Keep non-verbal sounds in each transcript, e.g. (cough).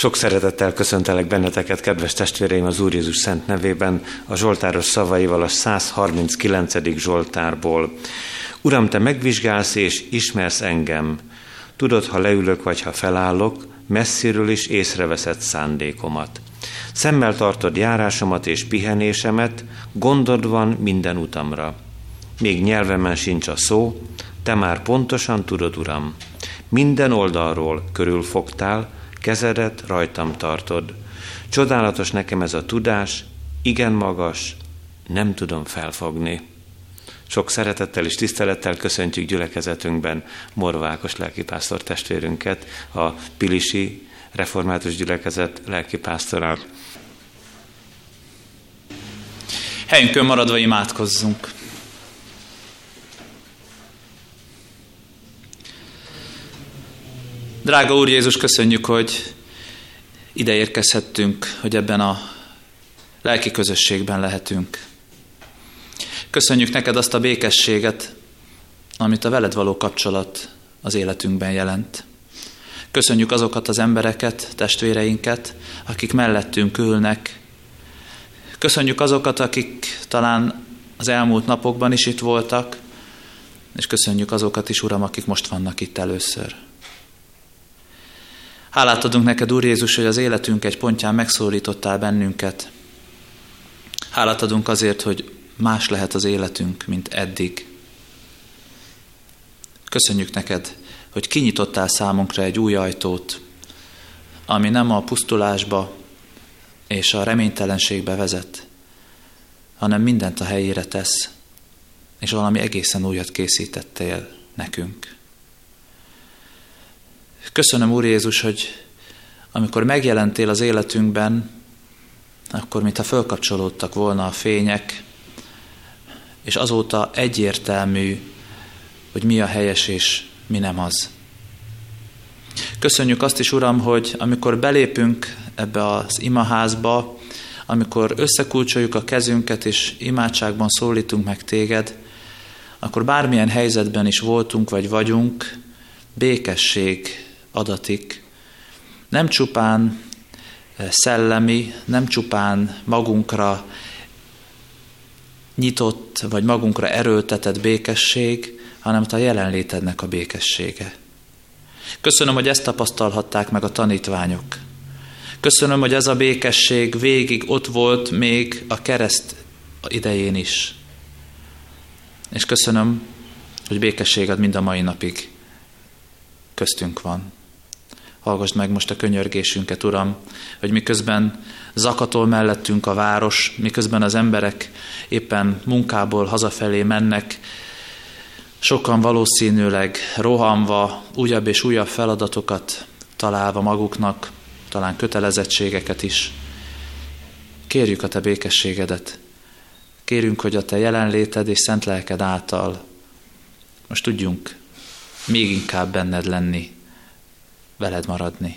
Sok szeretettel köszöntelek benneteket, kedves testvéreim, az Úr Jézus Szent nevében, a Zsoltáros szavaival a 139. Zsoltárból. Uram, Te megvizsgálsz és ismersz engem. Tudod, ha leülök vagy ha felállok, messziről is észreveszed szándékomat. Szemmel tartod járásomat és pihenésemet, gondod van minden utamra. Még nyelvemen sincs a szó, te már pontosan tudod, Uram. Minden oldalról körülfogtál, kezedet rajtam tartod. Csodálatos nekem ez a tudás, igen magas, nem tudom felfogni. Sok szeretettel és tisztelettel köszöntjük gyülekezetünkben Morvákos lelkipásztor testvérünket, a Pilisi Református Gyülekezet lelkipásztorát. Helyünkön maradva imádkozzunk. Drága Úr Jézus, köszönjük, hogy ide érkezhettünk, hogy ebben a lelki közösségben lehetünk. Köszönjük neked azt a békességet, amit a veled való kapcsolat az életünkben jelent. Köszönjük azokat az embereket, testvéreinket, akik mellettünk ülnek. Köszönjük azokat, akik talán az elmúlt napokban is itt voltak, és köszönjük azokat is, Uram, akik most vannak itt először. Hálát adunk neked, Úr Jézus, hogy az életünk egy pontján megszólítottál bennünket. Hálát adunk azért, hogy más lehet az életünk, mint eddig. Köszönjük neked, hogy kinyitottál számunkra egy új ajtót, ami nem a pusztulásba és a reménytelenségbe vezet, hanem mindent a helyére tesz, és valami egészen újat készítettél nekünk. Köszönöm, Úr Jézus, hogy amikor megjelentél az életünkben, akkor mintha fölkapcsolódtak volna a fények, és azóta egyértelmű, hogy mi a helyes és mi nem az. Köszönjük azt is, Uram, hogy amikor belépünk ebbe az imaházba, amikor összekulcsoljuk a kezünket és imádságban szólítunk meg téged, akkor bármilyen helyzetben is voltunk vagy vagyunk, békesség adatik. Nem csupán eh, szellemi, nem csupán magunkra nyitott, vagy magunkra erőltetett békesség, hanem a jelenlétednek a békessége. Köszönöm, hogy ezt tapasztalhatták meg a tanítványok. Köszönöm, hogy ez a békesség végig ott volt még a kereszt idején is. És köszönöm, hogy békességed mind a mai napig köztünk van. Hallgassd meg most a könyörgésünket, Uram, hogy miközben zakatol mellettünk a város, miközben az emberek éppen munkából hazafelé mennek, sokan valószínűleg rohanva, újabb és újabb feladatokat találva maguknak, talán kötelezettségeket is. Kérjük a Te békességedet. Kérünk, hogy a Te jelenléted és szent lelked által most tudjunk még inkább benned lenni, veled maradni.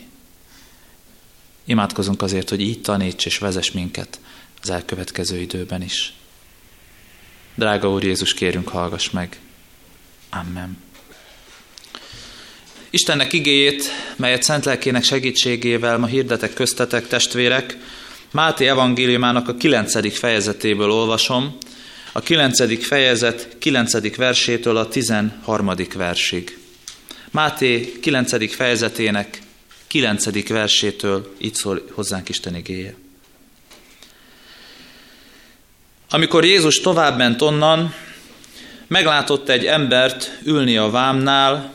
Imádkozunk azért, hogy így taníts és vezess minket az elkövetkező időben is. Drága Úr Jézus, kérünk, hallgass meg. Amen. Istennek igéjét, melyet szent lelkének segítségével ma hirdetek köztetek, testvérek, Máté evangéliumának a kilencedik fejezetéből olvasom, a kilencedik fejezet kilencedik versétől a tizenharmadik versig. Máté 9. fejezetének 9. versétől így szól hozzánk Isten igéje. Amikor Jézus tovább ment onnan, meglátott egy embert ülni a vámnál,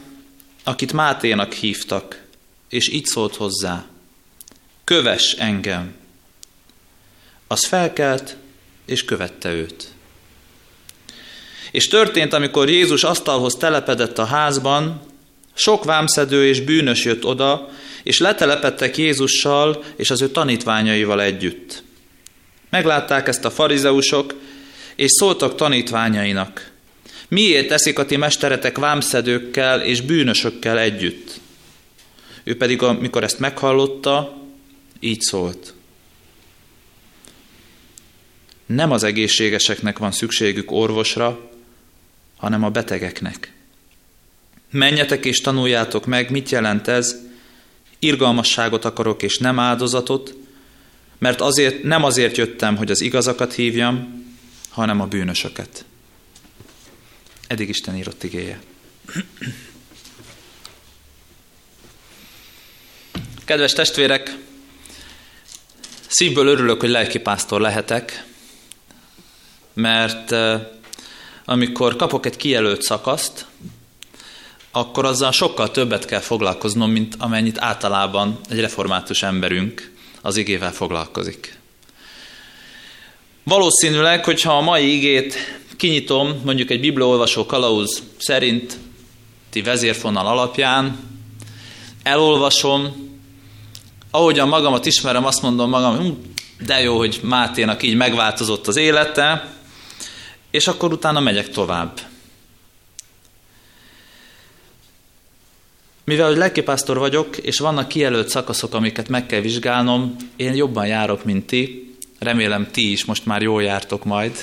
akit Máténak hívtak, és így szólt hozzá, köves engem. Az felkelt, és követte őt. És történt, amikor Jézus asztalhoz telepedett a házban, sok vámszedő és bűnös jött oda, és letelepettek Jézussal és az ő tanítványaival együtt. Meglátták ezt a farizeusok, és szóltak tanítványainak. Miért teszik a ti mesteretek vámszedőkkel és bűnösökkel együtt? Ő pedig, amikor ezt meghallotta, így szólt. Nem az egészségeseknek van szükségük orvosra, hanem a betegeknek. Menjetek és tanuljátok meg, mit jelent ez, Irgalmasságot akarok, és nem áldozatot, mert azért, nem azért jöttem, hogy az igazakat hívjam, hanem a bűnösöket. Eddig Isten írott igéje. Kedves testvérek, szívből örülök, hogy lelkipásztor lehetek, mert eh, amikor kapok egy kijelölt szakaszt, akkor azzal sokkal többet kell foglalkoznom, mint amennyit általában egy református emberünk az igével foglalkozik. Valószínűleg, hogyha a mai igét kinyitom, mondjuk egy bibliaolvasó kalauz szerint, ti vezérfonal alapján, elolvasom, ahogyan magamat ismerem, azt mondom magam, hm, de jó, hogy Máténak így megváltozott az élete, és akkor utána megyek tovább. Mivel hogy lelkipásztor vagyok, és vannak kijelölt szakaszok, amiket meg kell vizsgálnom, én jobban járok, mint ti. Remélem ti is most már jól jártok majd.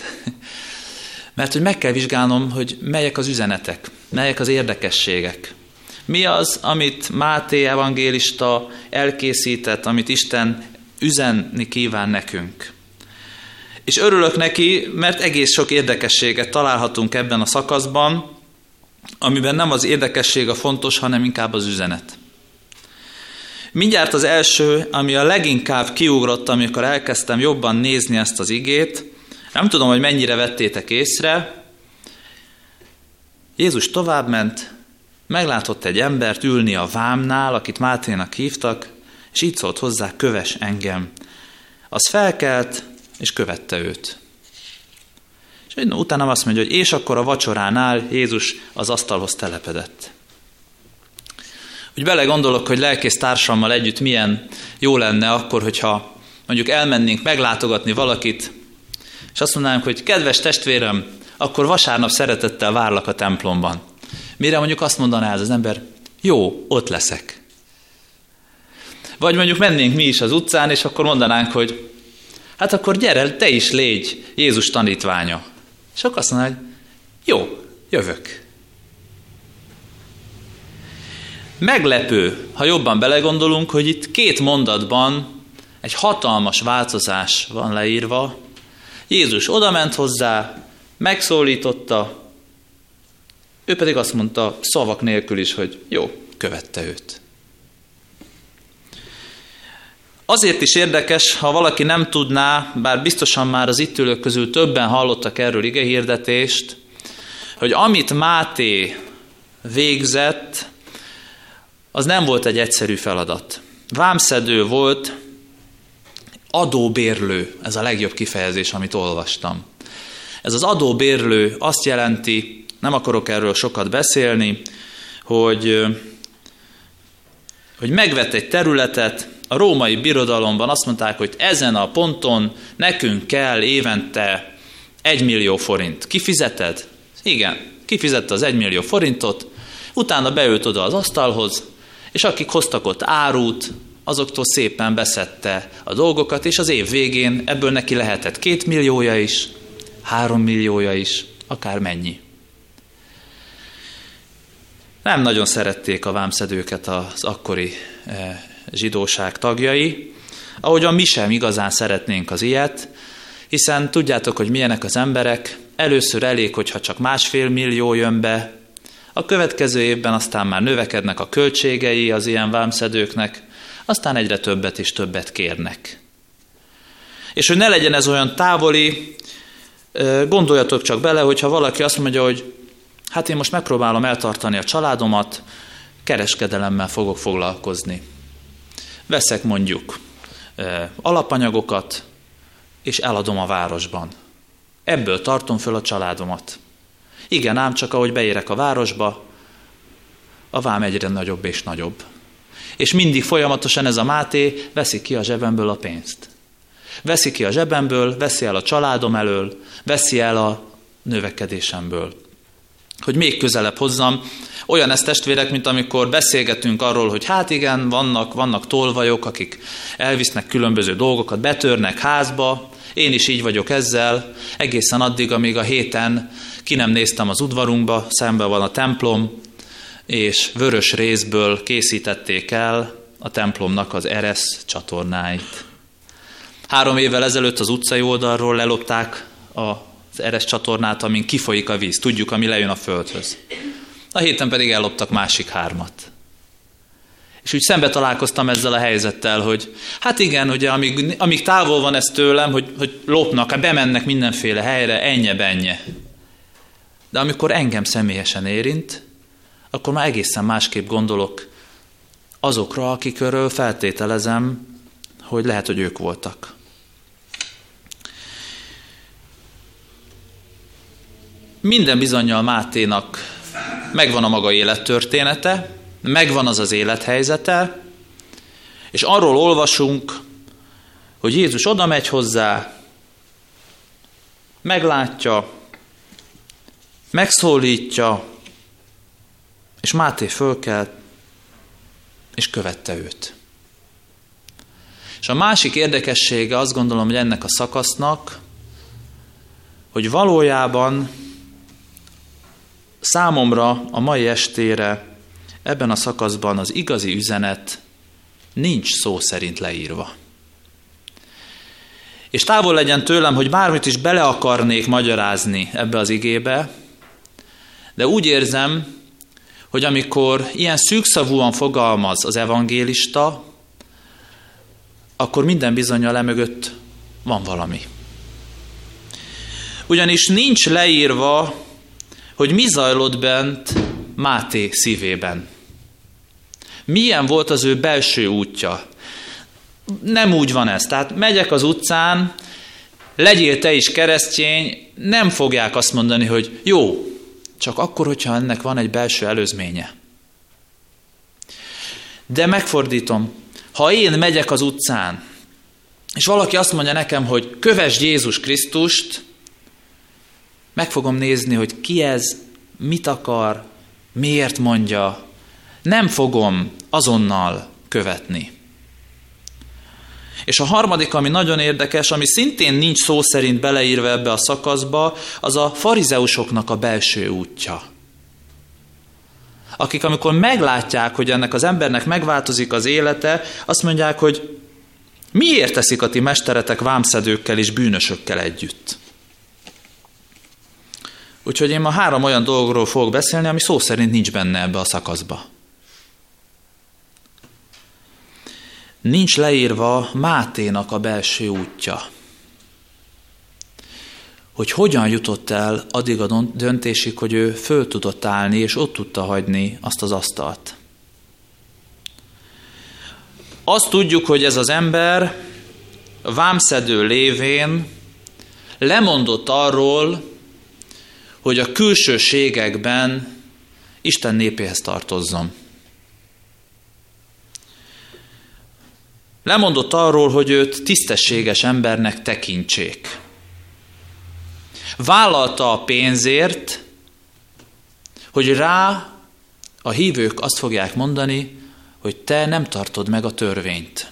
(laughs) Mert hogy meg kell vizsgálnom, hogy melyek az üzenetek, melyek az érdekességek. Mi az, amit Máté evangélista elkészített, amit Isten üzenni kíván nekünk. És örülök neki, mert egész sok érdekességet találhatunk ebben a szakaszban, amiben nem az érdekesség a fontos, hanem inkább az üzenet. Mindjárt az első, ami a leginkább kiugrott, amikor elkezdtem jobban nézni ezt az igét, nem tudom, hogy mennyire vettétek észre, Jézus továbbment, meglátott egy embert ülni a vámnál, akit Máténak hívtak, és így szólt hozzá, köves engem. Az felkelt, és követte őt. És utána azt mondja, hogy és akkor a vacsoránál Jézus az asztalhoz telepedett. Úgy belegondolok, hogy lelkész társammal együtt milyen jó lenne akkor, hogyha mondjuk elmennénk meglátogatni valakit, és azt mondanánk, hogy kedves testvérem, akkor vasárnap szeretettel várlak a templomban. Mire mondjuk azt mondaná ez az ember, jó, ott leszek. Vagy mondjuk mennénk mi is az utcán, és akkor mondanánk, hogy hát akkor gyere, te is légy Jézus tanítványa. És akkor azt mondaná, hogy jó, jövök. Meglepő, ha jobban belegondolunk, hogy itt két mondatban egy hatalmas változás van leírva. Jézus odament hozzá, megszólította, ő pedig azt mondta szavak nélkül is, hogy jó, követte őt. Azért is érdekes, ha valaki nem tudná, bár biztosan már az itt ülők közül többen hallottak erről igehirdetést, hogy amit Máté végzett, az nem volt egy egyszerű feladat. Vámszedő volt, adóbérlő, ez a legjobb kifejezés, amit olvastam. Ez az adóbérlő azt jelenti, nem akarok erről sokat beszélni, hogy, hogy megvett egy területet, a római birodalomban azt mondták, hogy ezen a ponton nekünk kell évente egy millió forint. Kifizeted? Igen, kifizette az egy millió forintot, utána beült oda az asztalhoz, és akik hoztak ott árut, azoktól szépen beszette a dolgokat, és az év végén ebből neki lehetett két milliója is, három milliója is, akár mennyi. Nem nagyon szerették a vámszedőket az akkori eh, zsidóság tagjai, ahogyan mi sem igazán szeretnénk az ilyet, hiszen tudjátok, hogy milyenek az emberek, először elég, hogyha csak másfél millió jön be, a következő évben aztán már növekednek a költségei az ilyen vámszedőknek, aztán egyre többet és többet kérnek. És hogy ne legyen ez olyan távoli, gondoljatok csak bele, hogyha valaki azt mondja, hogy hát én most megpróbálom eltartani a családomat, kereskedelemmel fogok foglalkozni. Veszek mondjuk alapanyagokat, és eladom a városban. Ebből tartom föl a családomat. Igen, ám csak ahogy beérek a városba, a vám egyre nagyobb és nagyobb. És mindig folyamatosan ez a Máté veszi ki a zsebemből a pénzt. Veszi ki a zsebemből, veszi el a családom elől, veszi el a növekedésemből. Hogy még közelebb hozzam, olyan ez testvérek, mint amikor beszélgetünk arról, hogy hát igen, vannak, vannak tolvajok, akik elvisznek különböző dolgokat, betörnek házba, én is így vagyok ezzel, egészen addig, amíg a héten ki nem néztem az udvarunkba, szembe van a templom, és vörös részből készítették el a templomnak az Eresz csatornáit. Három évvel ezelőtt az utcai oldalról lelopták az Eresz csatornát, amin kifolyik a víz. Tudjuk, ami lejön a földhöz. A héten pedig elloptak másik hármat. És úgy szembe találkoztam ezzel a helyzettel, hogy hát igen, ugye amíg, amíg távol van ez tőlem, hogy, hogy lopnak, hát bemennek mindenféle helyre, ennyi benye. De amikor engem személyesen érint, akkor már egészen másképp gondolok azokra, akikről feltételezem, hogy lehet, hogy ők voltak. Minden bizonyal Máténak megvan a maga élettörténete, megvan az az élethelyzete, és arról olvasunk, hogy Jézus oda megy hozzá, meglátja, megszólítja, és Máté fölkelt, és követte őt. És a másik érdekessége azt gondolom, hogy ennek a szakasznak, hogy valójában számomra a mai estére ebben a szakaszban az igazi üzenet nincs szó szerint leírva. És távol legyen tőlem, hogy bármit is bele akarnék magyarázni ebbe az igébe, de úgy érzem, hogy amikor ilyen szűkszavúan fogalmaz az evangélista, akkor minden bizonyal lemögött van valami. Ugyanis nincs leírva, hogy mi zajlott bent Máté szívében. Milyen volt az ő belső útja? Nem úgy van ez. Tehát megyek az utcán, legyél te is keresztény, nem fogják azt mondani, hogy jó, csak akkor, hogyha ennek van egy belső előzménye. De megfordítom, ha én megyek az utcán, és valaki azt mondja nekem, hogy kövesd Jézus Krisztust, meg fogom nézni, hogy ki ez, mit akar, miért mondja, nem fogom azonnal követni. És a harmadik, ami nagyon érdekes, ami szintén nincs szó szerint beleírva ebbe a szakaszba, az a farizeusoknak a belső útja. Akik amikor meglátják, hogy ennek az embernek megváltozik az élete, azt mondják, hogy miért teszik a ti mesteretek vámszedőkkel és bűnösökkel együtt? Úgyhogy én ma három olyan dologról fogok beszélni, ami szó szerint nincs benne ebbe a szakaszba. nincs leírva Máténak a belső útja. Hogy hogyan jutott el addig a döntésig, hogy ő föl tudott állni, és ott tudta hagyni azt az asztalt. Azt tudjuk, hogy ez az ember vámszedő lévén lemondott arról, hogy a külsőségekben Isten népéhez tartozzon. Lemondott arról, hogy őt tisztességes embernek tekintsék. Vállalta a pénzért, hogy rá a hívők azt fogják mondani, hogy te nem tartod meg a törvényt.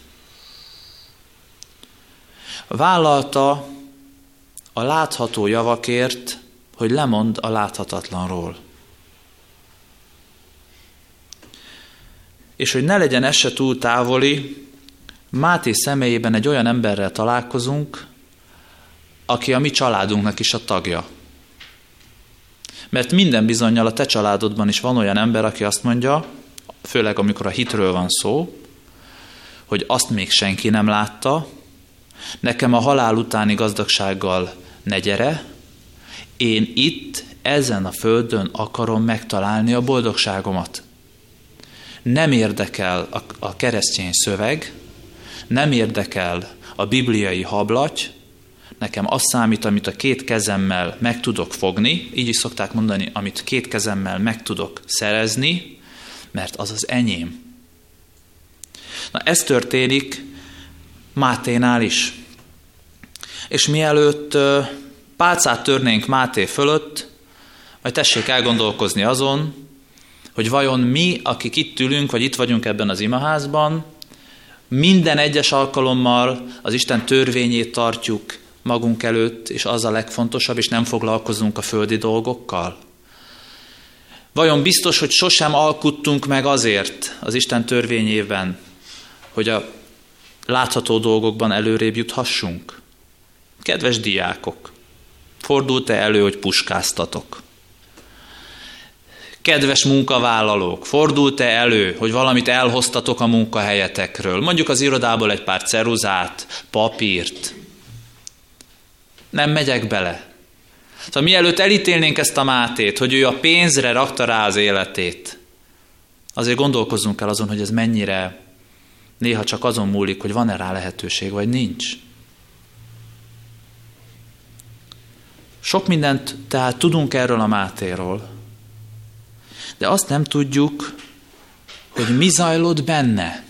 Vállalta a látható javakért, hogy lemond a láthatatlanról. És hogy ne legyen ez se túl távoli, Máté személyében egy olyan emberrel találkozunk, aki a mi családunknak is a tagja. Mert minden bizonyal a te családodban is van olyan ember, aki azt mondja, főleg amikor a hitről van szó, hogy azt még senki nem látta, nekem a halál utáni gazdagsággal ne gyere, én itt, ezen a földön akarom megtalálni a boldogságomat. Nem érdekel a, a keresztény szöveg, nem érdekel a bibliai hablaty, nekem az számít, amit a két kezemmel meg tudok fogni, így is szokták mondani, amit két kezemmel meg tudok szerezni, mert az az enyém. Na ez történik Máténál is. És mielőtt pálcát törnénk Máté fölött, vagy tessék elgondolkozni azon, hogy vajon mi, akik itt ülünk, vagy itt vagyunk ebben az imaházban, minden egyes alkalommal az Isten törvényét tartjuk magunk előtt, és az a legfontosabb, és nem foglalkozunk a földi dolgokkal? Vajon biztos, hogy sosem alkuttunk meg azért az Isten törvényében, hogy a látható dolgokban előrébb juthassunk? Kedves diákok, fordult-e elő, hogy puskáztatok? Kedves munkavállalók, fordult-e elő, hogy valamit elhoztatok a munkahelyetekről? Mondjuk az irodából egy pár ceruzát, papírt. Nem megyek bele. Szóval mielőtt elítélnénk ezt a Mátét, hogy ő a pénzre rakta rá az életét, azért gondolkozzunk el azon, hogy ez mennyire néha csak azon múlik, hogy van-e rá lehetőség, vagy nincs. Sok mindent tehát tudunk erről a Mátéról, de azt nem tudjuk, hogy mi zajlott benne.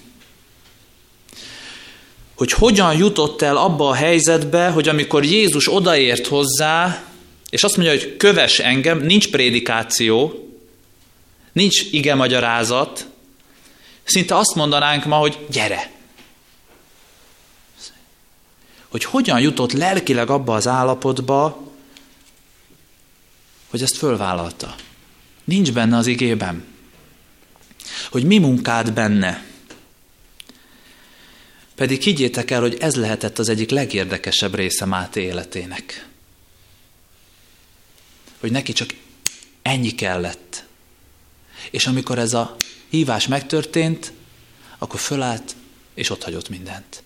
Hogy hogyan jutott el abba a helyzetbe, hogy amikor Jézus odaért hozzá, és azt mondja, hogy köves engem, nincs prédikáció, nincs ige magyarázat, szinte azt mondanánk ma, hogy gyere. Hogy hogyan jutott lelkileg abba az állapotba, hogy ezt fölvállalta. Nincs benne az igében. Hogy mi munkád benne. Pedig higgyétek el, hogy ez lehetett az egyik legérdekesebb része Máté életének. Hogy neki csak ennyi kellett. És amikor ez a hívás megtörtént, akkor fölállt, és ott hagyott mindent.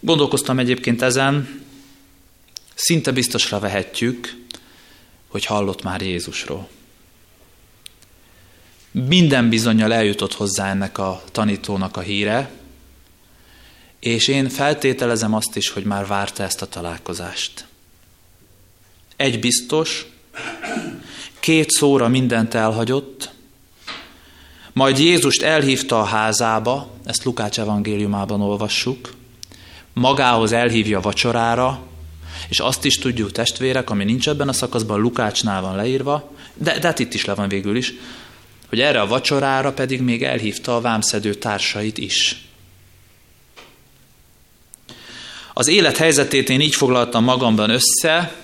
Gondolkoztam egyébként ezen, szinte biztosra vehetjük, hogy hallott már Jézusról. Minden bizonyal eljutott hozzá ennek a tanítónak a híre, és én feltételezem azt is, hogy már várta ezt a találkozást. Egy biztos, két szóra mindent elhagyott, majd Jézust elhívta a házába, ezt Lukács evangéliumában olvassuk, magához elhívja vacsorára, és azt is tudjuk, testvérek, ami nincs ebben a szakaszban, Lukácsnál van leírva, de, de hát itt is le van végül is, hogy erre a vacsorára pedig még elhívta a vámszedő társait is. Az élet helyzetét én így foglaltam magamban össze,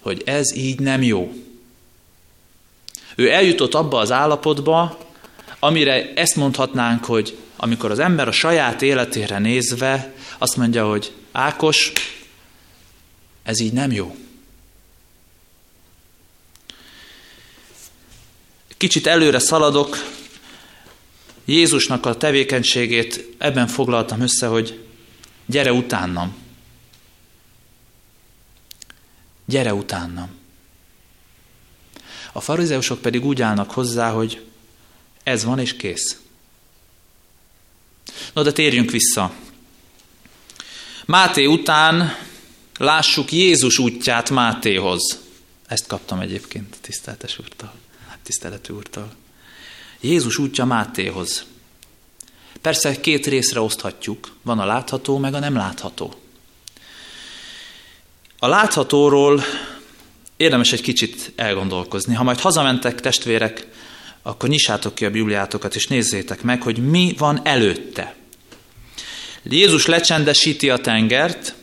hogy ez így nem jó. Ő eljutott abba az állapotba, amire ezt mondhatnánk, hogy amikor az ember a saját életére nézve azt mondja, hogy Ákos, ez így nem jó. Kicsit előre szaladok, Jézusnak a tevékenységét ebben foglaltam össze, hogy gyere utánam. Gyere utánam. A farizeusok pedig úgy állnak hozzá, hogy ez van és kész. No, de térjünk vissza. Máté után lássuk Jézus útját Mátéhoz. Ezt kaptam egyébként a tiszteltes úrtól, tiszteletű úrtól. Jézus útja Mátéhoz. Persze két részre oszthatjuk, van a látható, meg a nem látható. A láthatóról érdemes egy kicsit elgondolkozni. Ha majd hazamentek testvérek, akkor nyissátok ki a Bibliátokat, és nézzétek meg, hogy mi van előtte. Jézus lecsendesíti a tengert,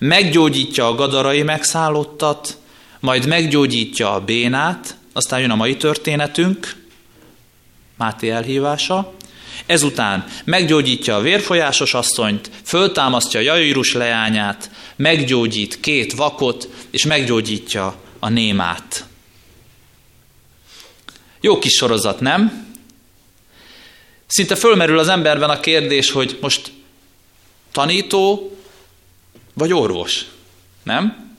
meggyógyítja a gadarai megszállottat, majd meggyógyítja a bénát, aztán jön a mai történetünk, Máté elhívása, ezután meggyógyítja a vérfolyásos asszonyt, föltámasztja Jairus leányát, meggyógyít két vakot, és meggyógyítja a némát. Jó kis sorozat, nem? Szinte fölmerül az emberben a kérdés, hogy most tanító vagy orvos, nem?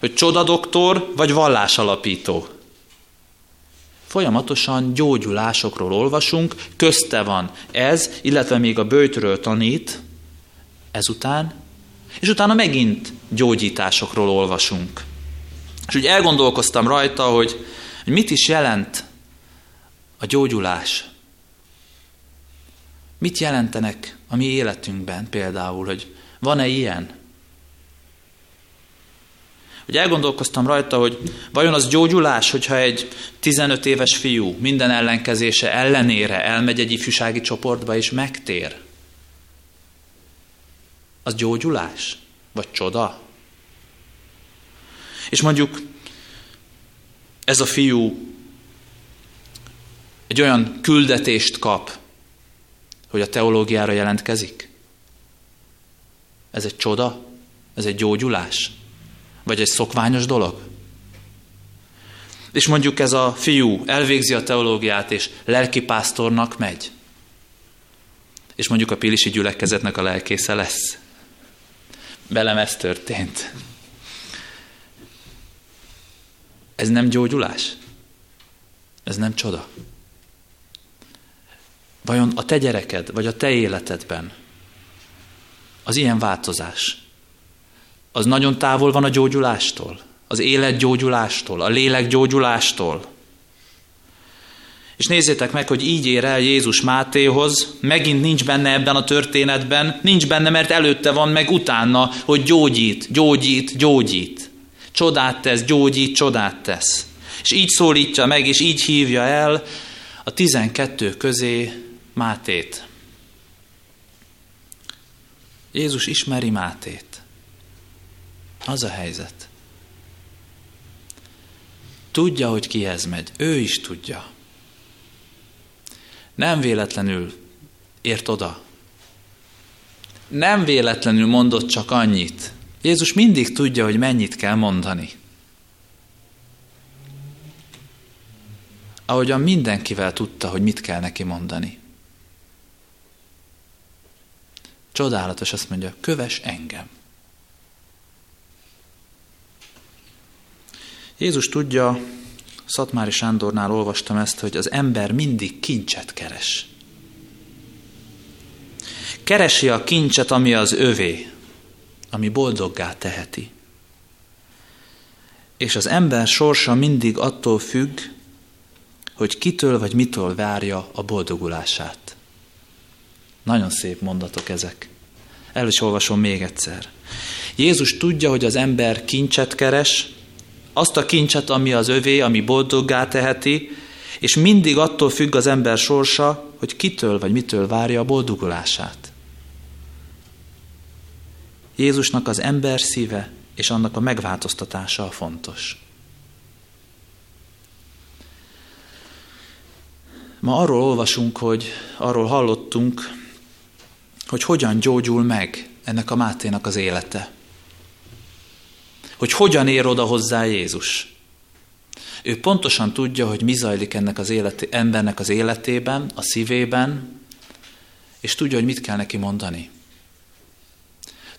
Hogy csodadoktor vagy vallásalapító. Folyamatosan gyógyulásokról olvasunk, közte van ez, illetve még a bőtről tanít, ezután, és utána megint gyógyításokról olvasunk. És úgy elgondolkoztam rajta, hogy hogy mit is jelent a gyógyulás. Mit jelentenek a mi életünkben például, hogy van-e ilyen? Hogy elgondolkoztam rajta, hogy vajon az gyógyulás, hogyha egy 15 éves fiú minden ellenkezése ellenére elmegy egy ifjúsági csoportba és megtér. Az gyógyulás? Vagy csoda? És mondjuk ez a fiú egy olyan küldetést kap, hogy a teológiára jelentkezik? Ez egy csoda? Ez egy gyógyulás? Vagy egy szokványos dolog? És mondjuk ez a fiú elvégzi a teológiát, és lelkipásztornak megy. És mondjuk a pilisi gyülekezetnek a lelkésze lesz. Velem ez történt. Ez nem gyógyulás? Ez nem csoda? Vajon a te gyereked, vagy a te életedben az ilyen változás, az nagyon távol van a gyógyulástól, az élet gyógyulástól, a lélek gyógyulástól. És nézzétek meg, hogy így ér el Jézus Mátéhoz, megint nincs benne ebben a történetben, nincs benne, mert előtte van, meg utána, hogy gyógyít, gyógyít, gyógyít. Csodát tesz, gyógyít, csodát tesz. És így szólítja meg, és így hívja el a tizenkettő közé Mátét. Jézus ismeri Mátét. Az a helyzet. Tudja, hogy kihez megy. Ő is tudja. Nem véletlenül ért oda. Nem véletlenül mondott csak annyit. Jézus mindig tudja, hogy mennyit kell mondani. Ahogyan mindenkivel tudta, hogy mit kell neki mondani. Csodálatos, azt mondja, köves engem. Jézus tudja, Szatmári Sándornál olvastam ezt, hogy az ember mindig kincset keres. Keresi a kincset, ami az övé, ami boldoggá teheti. És az ember sorsa mindig attól függ, hogy kitől vagy mitől várja a boldogulását. Nagyon szép mondatok ezek. El is olvasom még egyszer. Jézus tudja, hogy az ember kincset keres, azt a kincset, ami az övé, ami boldoggá teheti, és mindig attól függ az ember sorsa, hogy kitől vagy mitől várja a boldogulását. Jézusnak az ember szíve és annak a megváltoztatása a fontos. Ma arról olvasunk, hogy arról hallottunk, hogy hogyan gyógyul meg ennek a Máténak az élete. Hogy hogyan ér oda hozzá Jézus. Ő pontosan tudja, hogy mi zajlik ennek az életi, embernek az életében, a szívében, és tudja, hogy mit kell neki mondani.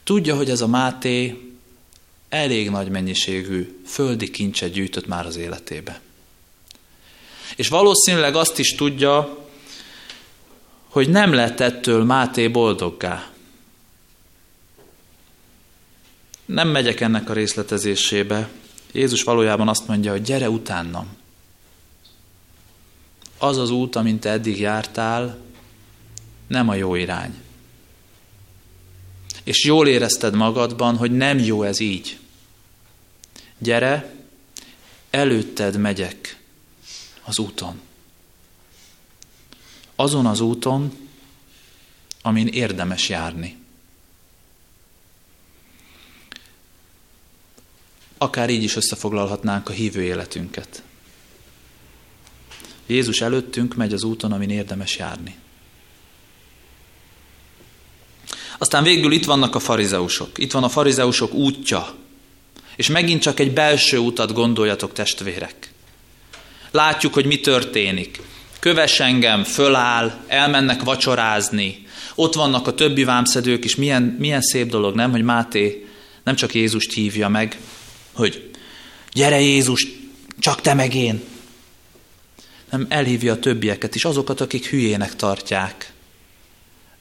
Tudja, hogy ez a Máté elég nagy mennyiségű földi kincset gyűjtött már az életébe. És valószínűleg azt is tudja, hogy nem lett ettől Máté boldoggá. Nem megyek ennek a részletezésébe. Jézus valójában azt mondja, hogy gyere utánam. Az az út, amint te eddig jártál, nem a jó irány. És jól érezted magadban, hogy nem jó ez így. Gyere, előtted megyek az úton azon az úton, amin érdemes járni. Akár így is összefoglalhatnánk a hívő életünket. Jézus előttünk megy az úton, amin érdemes járni. Aztán végül itt vannak a farizeusok. Itt van a farizeusok útja. És megint csak egy belső utat gondoljatok, testvérek. Látjuk, hogy mi történik köves engem, föláll, elmennek vacsorázni, ott vannak a többi vámszedők is, milyen, milyen szép dolog, nem, hogy Máté nem csak Jézust hívja meg, hogy gyere Jézus, csak te meg én, nem elhívja a többieket is, azokat, akik hülyének tartják.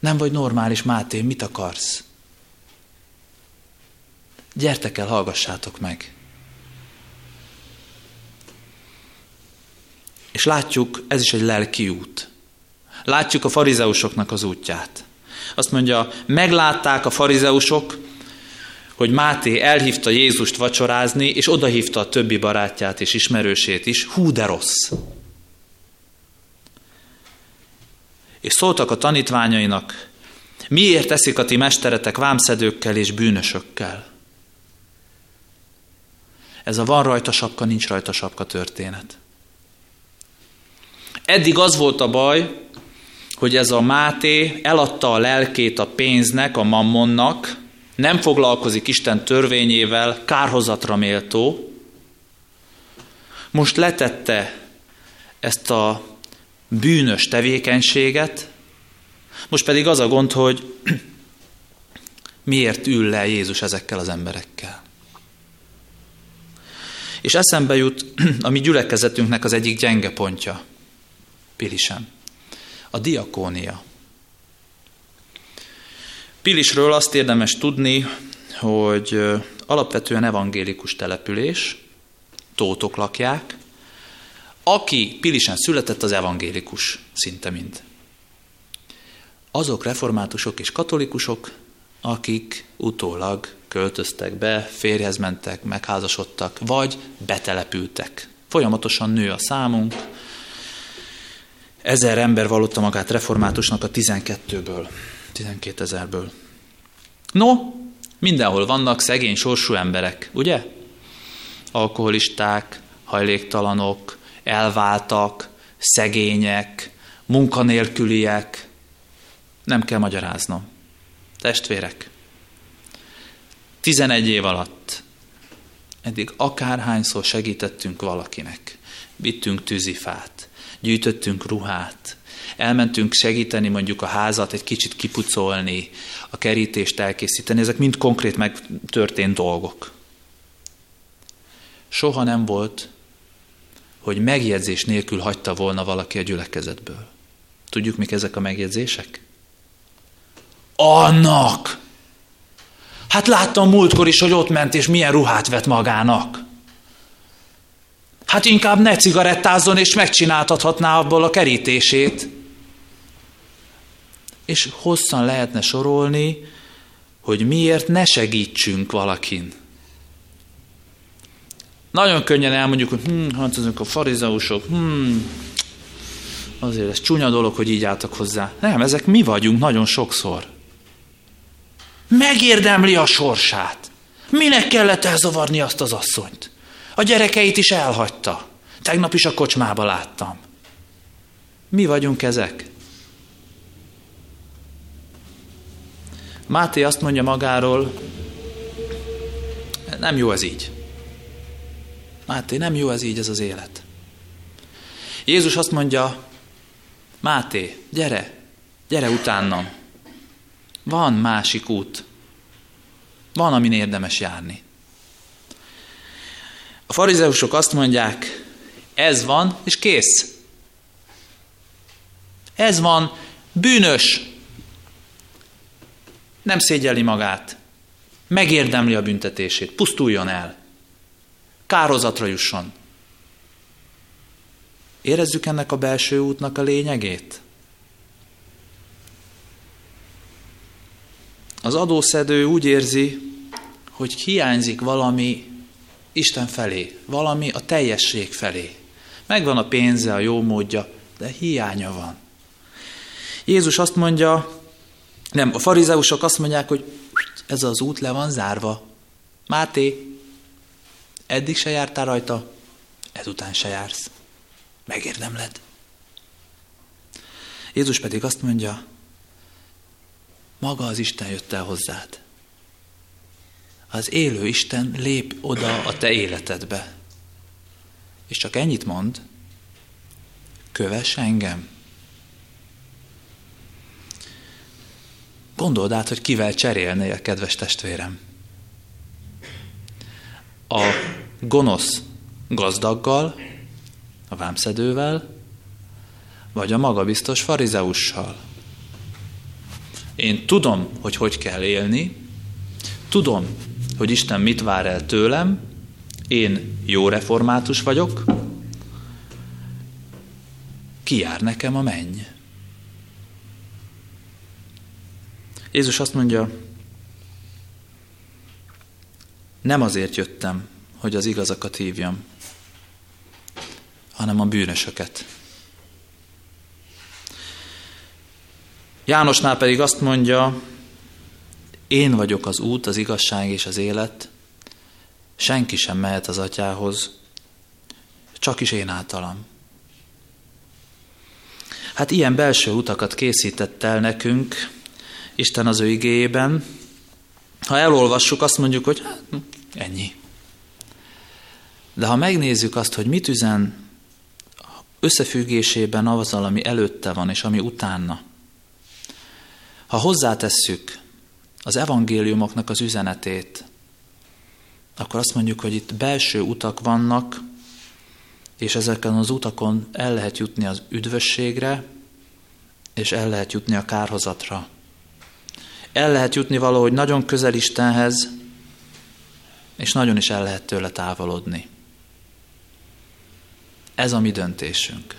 Nem vagy normális, Máté, mit akarsz? Gyertek el, hallgassátok meg. És látjuk, ez is egy lelki út. Látjuk a farizeusoknak az útját. Azt mondja, meglátták a farizeusok, hogy Máté elhívta Jézust vacsorázni, és odahívta a többi barátját és ismerősét is. Hú, de rossz! És szóltak a tanítványainak, miért teszik a ti mesteretek vámszedőkkel és bűnösökkel? Ez a van rajta sapka, nincs rajta sapka történet. Eddig az volt a baj, hogy ez a Máté eladta a lelkét a pénznek, a mammonnak, nem foglalkozik Isten törvényével, kárhozatra méltó, most letette ezt a bűnös tevékenységet, most pedig az a gond, hogy (clears throat) miért ül le Jézus ezekkel az emberekkel. És eszembe jut (clears throat) a mi gyülekezetünknek az egyik gyenge pontja, Pilisem, a diakónia. Pilisről azt érdemes tudni, hogy alapvetően evangélikus település, tótok lakják, aki Pilisen született, az evangélikus szinte mind. Azok reformátusok és katolikusok, akik utólag költöztek be, férjhez mentek, megházasodtak, vagy betelepültek. Folyamatosan nő a számunk. Ezer ember vallotta magát reformátusnak a 12-ből, 12 ezerből. No, mindenhol vannak szegény sorsú emberek, ugye? Alkoholisták, hajléktalanok, elváltak, szegények, munkanélküliek. Nem kell magyaráznom. Testvérek, 11 év alatt eddig akárhányszor segítettünk valakinek. Vittünk tűzifát, gyűjtöttünk ruhát, elmentünk segíteni mondjuk a házat egy kicsit kipucolni, a kerítést elkészíteni, ezek mind konkrét megtörtént dolgok. Soha nem volt, hogy megjegyzés nélkül hagyta volna valaki a gyülekezetből. Tudjuk, mik ezek a megjegyzések? Annak! Hát láttam múltkor is, hogy ott ment, és milyen ruhát vett magának. Hát inkább ne cigarettázzon, és megcsináltathatná abból a kerítését. És hosszan lehetne sorolni, hogy miért ne segítsünk valakin. Nagyon könnyen elmondjuk, hogy hm, hát ezek a farizeusok, hm, azért ez csúnya dolog, hogy így álltak hozzá. Nem, ezek mi vagyunk nagyon sokszor. Megérdemli a sorsát. Minek kellett elzavarni azt az asszonyt? A gyerekeit is elhagyta. Tegnap is a kocsmába láttam. Mi vagyunk ezek? Máté azt mondja magáról, nem jó ez így. Máté, nem jó ez így, ez az élet. Jézus azt mondja, Máté, gyere, gyere utánam. Van másik út. Van, amin érdemes járni. A farizeusok azt mondják, ez van, és kész. Ez van, bűnös. Nem szégyeli magát. Megérdemli a büntetését. Pusztuljon el. Kározatra jusson. Érezzük ennek a belső útnak a lényegét? Az adószedő úgy érzi, hogy hiányzik valami Isten felé, valami a teljesség felé. Megvan a pénze, a jó módja, de hiánya van. Jézus azt mondja, nem, a farizeusok azt mondják, hogy ez az út le van zárva. Máté, eddig se jártál rajta, ezután se jársz. Megérdemled. Jézus pedig azt mondja, maga az Isten jött el hozzád. Az élő Isten lép oda a te életedbe. És csak ennyit mond, kövess engem. Gondold át, hogy kivel cserélnél, kedves testvérem. A gonosz gazdaggal, a vámszedővel, vagy a magabiztos farizeussal. Én tudom, hogy hogy kell élni, tudom, hogy Isten mit vár el tőlem, én jó református vagyok, ki jár nekem a menny? Jézus azt mondja, nem azért jöttem, hogy az igazakat hívjam, hanem a bűnösöket. Jánosnál pedig azt mondja, én vagyok az út, az igazság és az élet, senki sem mehet az atyához, csak is én általam. Hát ilyen belső utakat készített el nekünk Isten az ő igéjében. Ha elolvassuk, azt mondjuk, hogy hát, ennyi. De ha megnézzük azt, hogy mit üzen összefüggésében azzal, ami előtte van, és ami utána, ha hozzátesszük az evangéliumoknak az üzenetét, akkor azt mondjuk, hogy itt belső utak vannak, és ezeken az utakon el lehet jutni az üdvösségre, és el lehet jutni a kárhozatra. El lehet jutni valahogy nagyon közel Istenhez, és nagyon is el lehet tőle távolodni. Ez a mi döntésünk.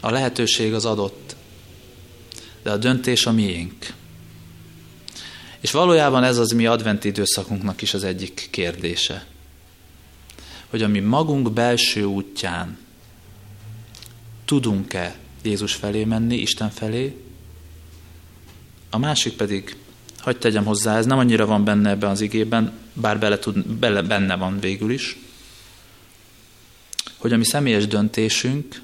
A lehetőség az adott, de a döntés a miénk. És valójában ez az mi adventi időszakunknak is az egyik kérdése. Hogy a mi magunk belső útján tudunk-e Jézus felé menni, Isten felé, a másik pedig, hagyd tegyem hozzá, ez nem annyira van benne ebben az igében, bár bele tud, bele, benne van végül is, hogy a mi személyes döntésünk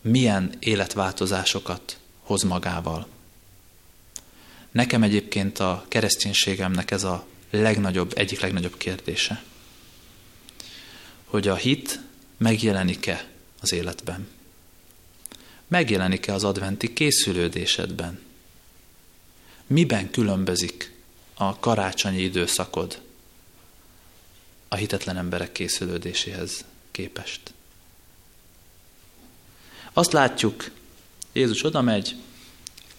milyen életváltozásokat hoz magával. Nekem egyébként a kereszténységemnek ez a legnagyobb, egyik legnagyobb kérdése. Hogy a hit megjelenik-e az életben? Megjelenik-e az adventi készülődésedben? Miben különbözik a karácsonyi időszakod a hitetlen emberek készülődéséhez képest? Azt látjuk, Jézus oda megy,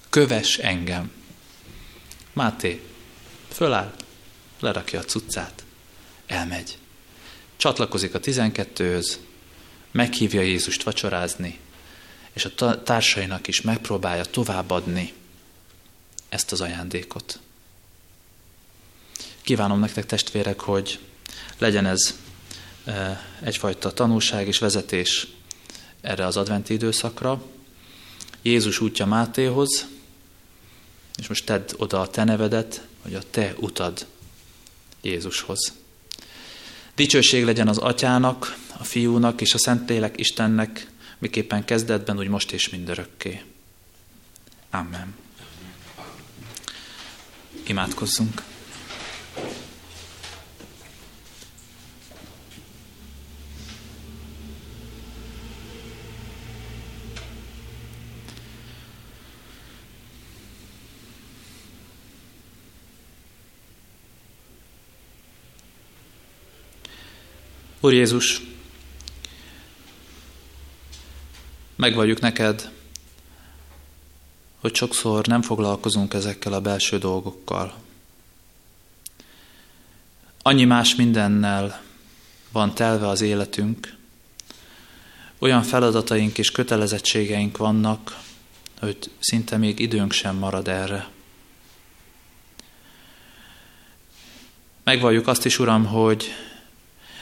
köves engem. Máté, föláll, lerakja a cuccát, elmegy. Csatlakozik a tizenkettőhöz, meghívja Jézust vacsorázni, és a társainak is megpróbálja továbbadni ezt az ajándékot. Kívánom nektek testvérek, hogy legyen ez e, egyfajta tanulság és vezetés erre az adventi időszakra. Jézus útja Mátéhoz, és most tedd oda a te nevedet, hogy a te utad Jézushoz. Dicsőség legyen az atyának, a fiúnak és a Szentlélek Istennek, miképpen kezdetben, úgy most és mindörökké. Amen. Imádkozzunk. Úr Jézus, megvalljuk neked, hogy sokszor nem foglalkozunk ezekkel a belső dolgokkal. Annyi más mindennel van telve az életünk, olyan feladataink és kötelezettségeink vannak, hogy szinte még időnk sem marad erre. Megvalljuk azt is, Uram, hogy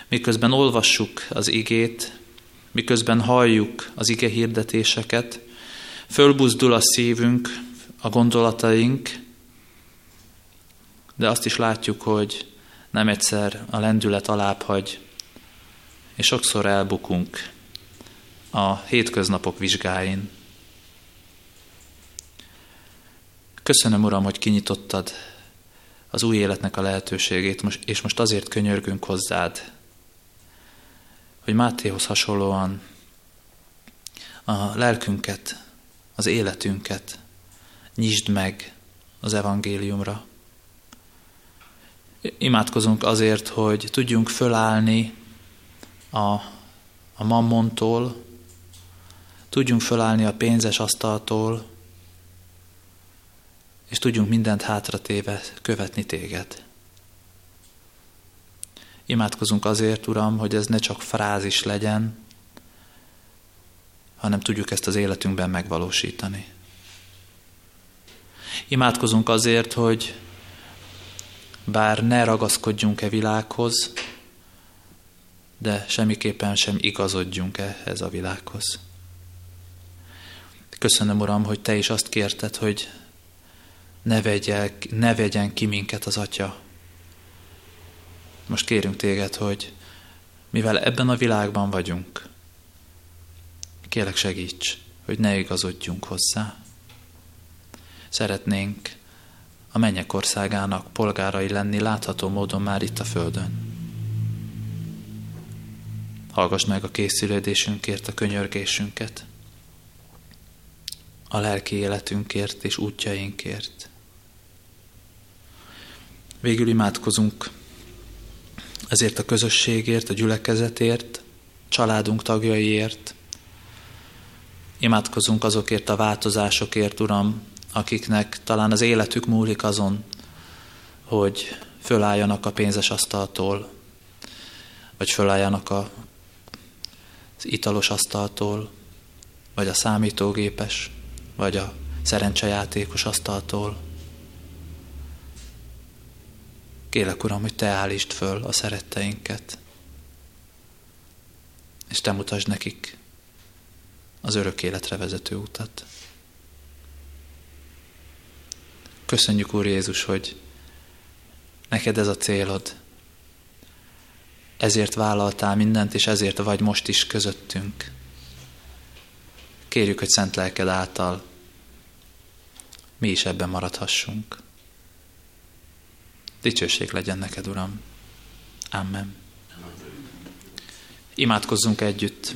miközben olvassuk az igét, miközben halljuk az ige hirdetéseket, fölbuzdul a szívünk, a gondolataink, de azt is látjuk, hogy nem egyszer a lendület alább hagy, és sokszor elbukunk a hétköznapok vizsgáin. Köszönöm, Uram, hogy kinyitottad az új életnek a lehetőségét, és most azért könyörgünk hozzád, hogy Mátéhoz hasonlóan a lelkünket, az életünket nyisd meg az evangéliumra. Imádkozunk azért, hogy tudjunk fölállni a, a mammontól, tudjunk fölállni a pénzes asztaltól, és tudjunk mindent hátratéve követni téged. Imádkozunk azért, Uram, hogy ez ne csak frázis legyen, hanem tudjuk ezt az életünkben megvalósítani. Imádkozunk azért, hogy bár ne ragaszkodjunk-e világhoz, de semmiképpen sem igazodjunk ehhez a világhoz. Köszönöm, Uram, hogy Te is azt kérted, hogy ne, vegyel, ne vegyen ki minket az Atya, most kérünk téged, hogy mivel ebben a világban vagyunk, Kélek segíts, hogy ne igazodjunk hozzá. Szeretnénk a mennyek országának polgárai lenni látható módon már itt a Földön. Hallgass meg a készülődésünkért, a könyörgésünket, a lelki életünkért és útjainkért. Végül imádkozunk ezért a közösségért, a gyülekezetért, családunk tagjaiért. Imádkozunk azokért a változásokért, Uram, akiknek talán az életük múlik azon, hogy fölálljanak a pénzes asztaltól, vagy fölálljanak a, az italos asztaltól, vagy a számítógépes, vagy a szerencsejátékos asztaltól. Kélek, Uram, hogy Te állítsd föl a szeretteinket, és Te mutasd nekik az örök életre vezető utat. Köszönjük, Úr Jézus, hogy neked ez a célod. Ezért vállaltál mindent, és ezért vagy most is közöttünk. Kérjük, hogy szent lelked által mi is ebben maradhassunk. Dicsőség legyen neked, Uram. Amen. Imádkozzunk együtt.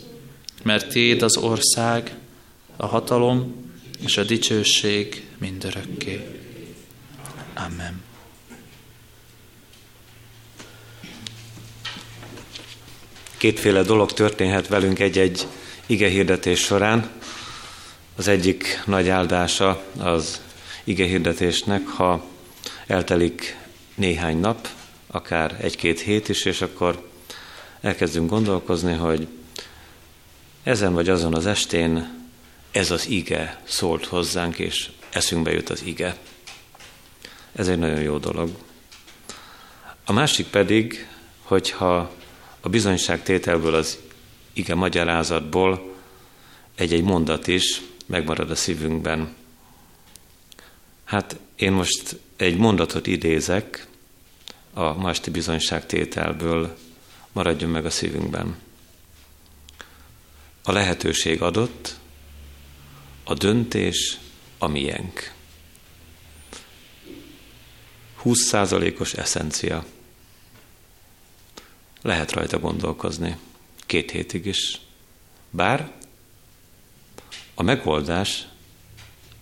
mert Téd az ország, a hatalom és a dicsőség mindörökké. Amen. Kétféle dolog történhet velünk egy-egy ige hirdetés során. Az egyik nagy áldása az ige hirdetésnek, ha eltelik néhány nap, akár egy-két hét is, és akkor elkezdünk gondolkozni, hogy ezen vagy azon az estén ez az ige szólt hozzánk, és eszünkbe jut az ige. Ez egy nagyon jó dolog. A másik pedig, hogyha a bizonyságtételből, az ige magyarázatból egy-egy mondat is megmarad a szívünkben. Hát én most egy mondatot idézek a Masti bizonyságtételből, maradjon meg a szívünkben. A lehetőség adott, a döntés a miénk. 20%-os eszencia. Lehet rajta gondolkozni. Két hétig is. Bár a megoldás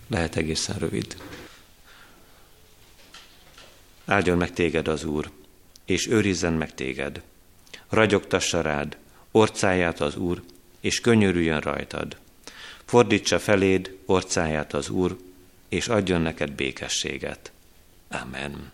lehet egészen rövid. Áldjon meg téged az Úr, és őrizzen meg téged. Ragyogtassa rád, orcáját az Úr, és könyörüljön rajtad. Fordítsa feléd orcáját az Úr, és adjon neked békességet. Amen.